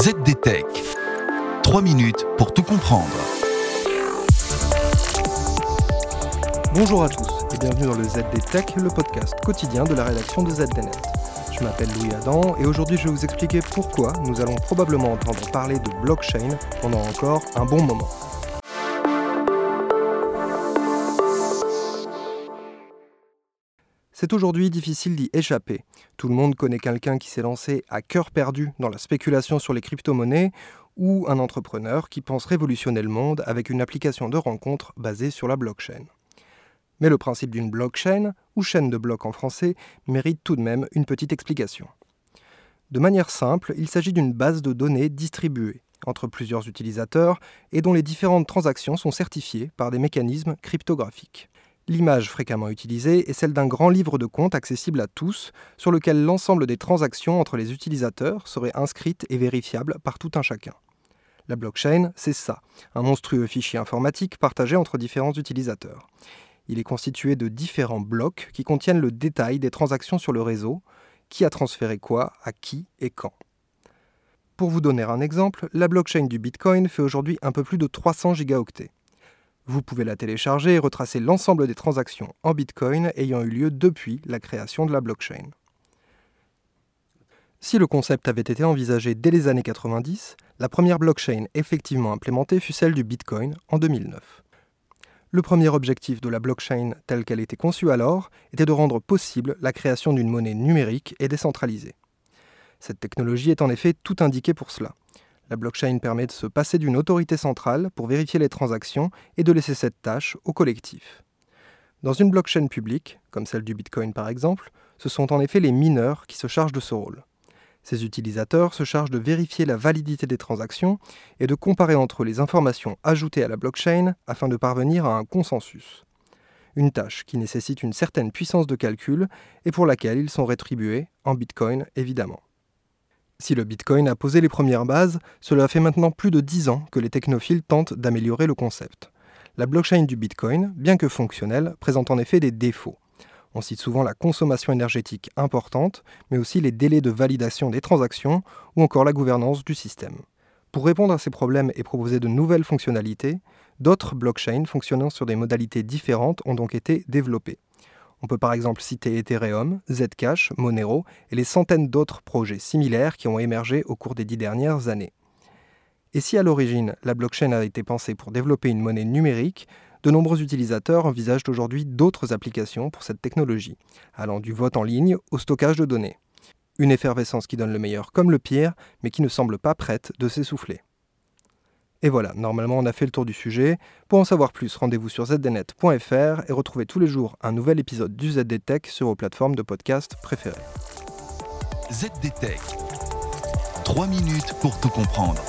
ZDTech. 3 minutes pour tout comprendre. Bonjour à tous et bienvenue dans le ZDTech, le podcast quotidien de la rédaction de ZDNet. Je m'appelle Louis Adam et aujourd'hui je vais vous expliquer pourquoi nous allons probablement entendre parler de blockchain pendant encore un bon moment. C'est aujourd'hui difficile d'y échapper. Tout le monde connaît quelqu'un qui s'est lancé à cœur perdu dans la spéculation sur les crypto-monnaies ou un entrepreneur qui pense révolutionner le monde avec une application de rencontre basée sur la blockchain. Mais le principe d'une blockchain, ou chaîne de blocs en français, mérite tout de même une petite explication. De manière simple, il s'agit d'une base de données distribuée entre plusieurs utilisateurs et dont les différentes transactions sont certifiées par des mécanismes cryptographiques. L'image fréquemment utilisée est celle d'un grand livre de compte accessible à tous, sur lequel l'ensemble des transactions entre les utilisateurs seraient inscrites et vérifiables par tout un chacun. La blockchain, c'est ça, un monstrueux fichier informatique partagé entre différents utilisateurs. Il est constitué de différents blocs qui contiennent le détail des transactions sur le réseau, qui a transféré quoi, à qui et quand. Pour vous donner un exemple, la blockchain du Bitcoin fait aujourd'hui un peu plus de 300 gigaoctets. Vous pouvez la télécharger et retracer l'ensemble des transactions en Bitcoin ayant eu lieu depuis la création de la blockchain. Si le concept avait été envisagé dès les années 90, la première blockchain effectivement implémentée fut celle du Bitcoin en 2009. Le premier objectif de la blockchain telle qu'elle était conçue alors était de rendre possible la création d'une monnaie numérique et décentralisée. Cette technologie est en effet tout indiquée pour cela. La blockchain permet de se passer d'une autorité centrale pour vérifier les transactions et de laisser cette tâche au collectif. Dans une blockchain publique, comme celle du Bitcoin par exemple, ce sont en effet les mineurs qui se chargent de ce rôle. Ces utilisateurs se chargent de vérifier la validité des transactions et de comparer entre les informations ajoutées à la blockchain afin de parvenir à un consensus. Une tâche qui nécessite une certaine puissance de calcul et pour laquelle ils sont rétribués en Bitcoin évidemment. Si le Bitcoin a posé les premières bases, cela fait maintenant plus de 10 ans que les technophiles tentent d'améliorer le concept. La blockchain du Bitcoin, bien que fonctionnelle, présente en effet des défauts. On cite souvent la consommation énergétique importante, mais aussi les délais de validation des transactions ou encore la gouvernance du système. Pour répondre à ces problèmes et proposer de nouvelles fonctionnalités, d'autres blockchains fonctionnant sur des modalités différentes ont donc été développées. On peut par exemple citer Ethereum, Zcash, Monero et les centaines d'autres projets similaires qui ont émergé au cours des dix dernières années. Et si à l'origine la blockchain a été pensée pour développer une monnaie numérique, de nombreux utilisateurs envisagent aujourd'hui d'autres applications pour cette technologie, allant du vote en ligne au stockage de données. Une effervescence qui donne le meilleur comme le pire, mais qui ne semble pas prête de s'essouffler. Et voilà, normalement on a fait le tour du sujet. Pour en savoir plus, rendez-vous sur zdnet.fr et retrouvez tous les jours un nouvel épisode du ZDTech sur vos plateformes de podcast préférées. ZDTech. 3 minutes pour tout comprendre.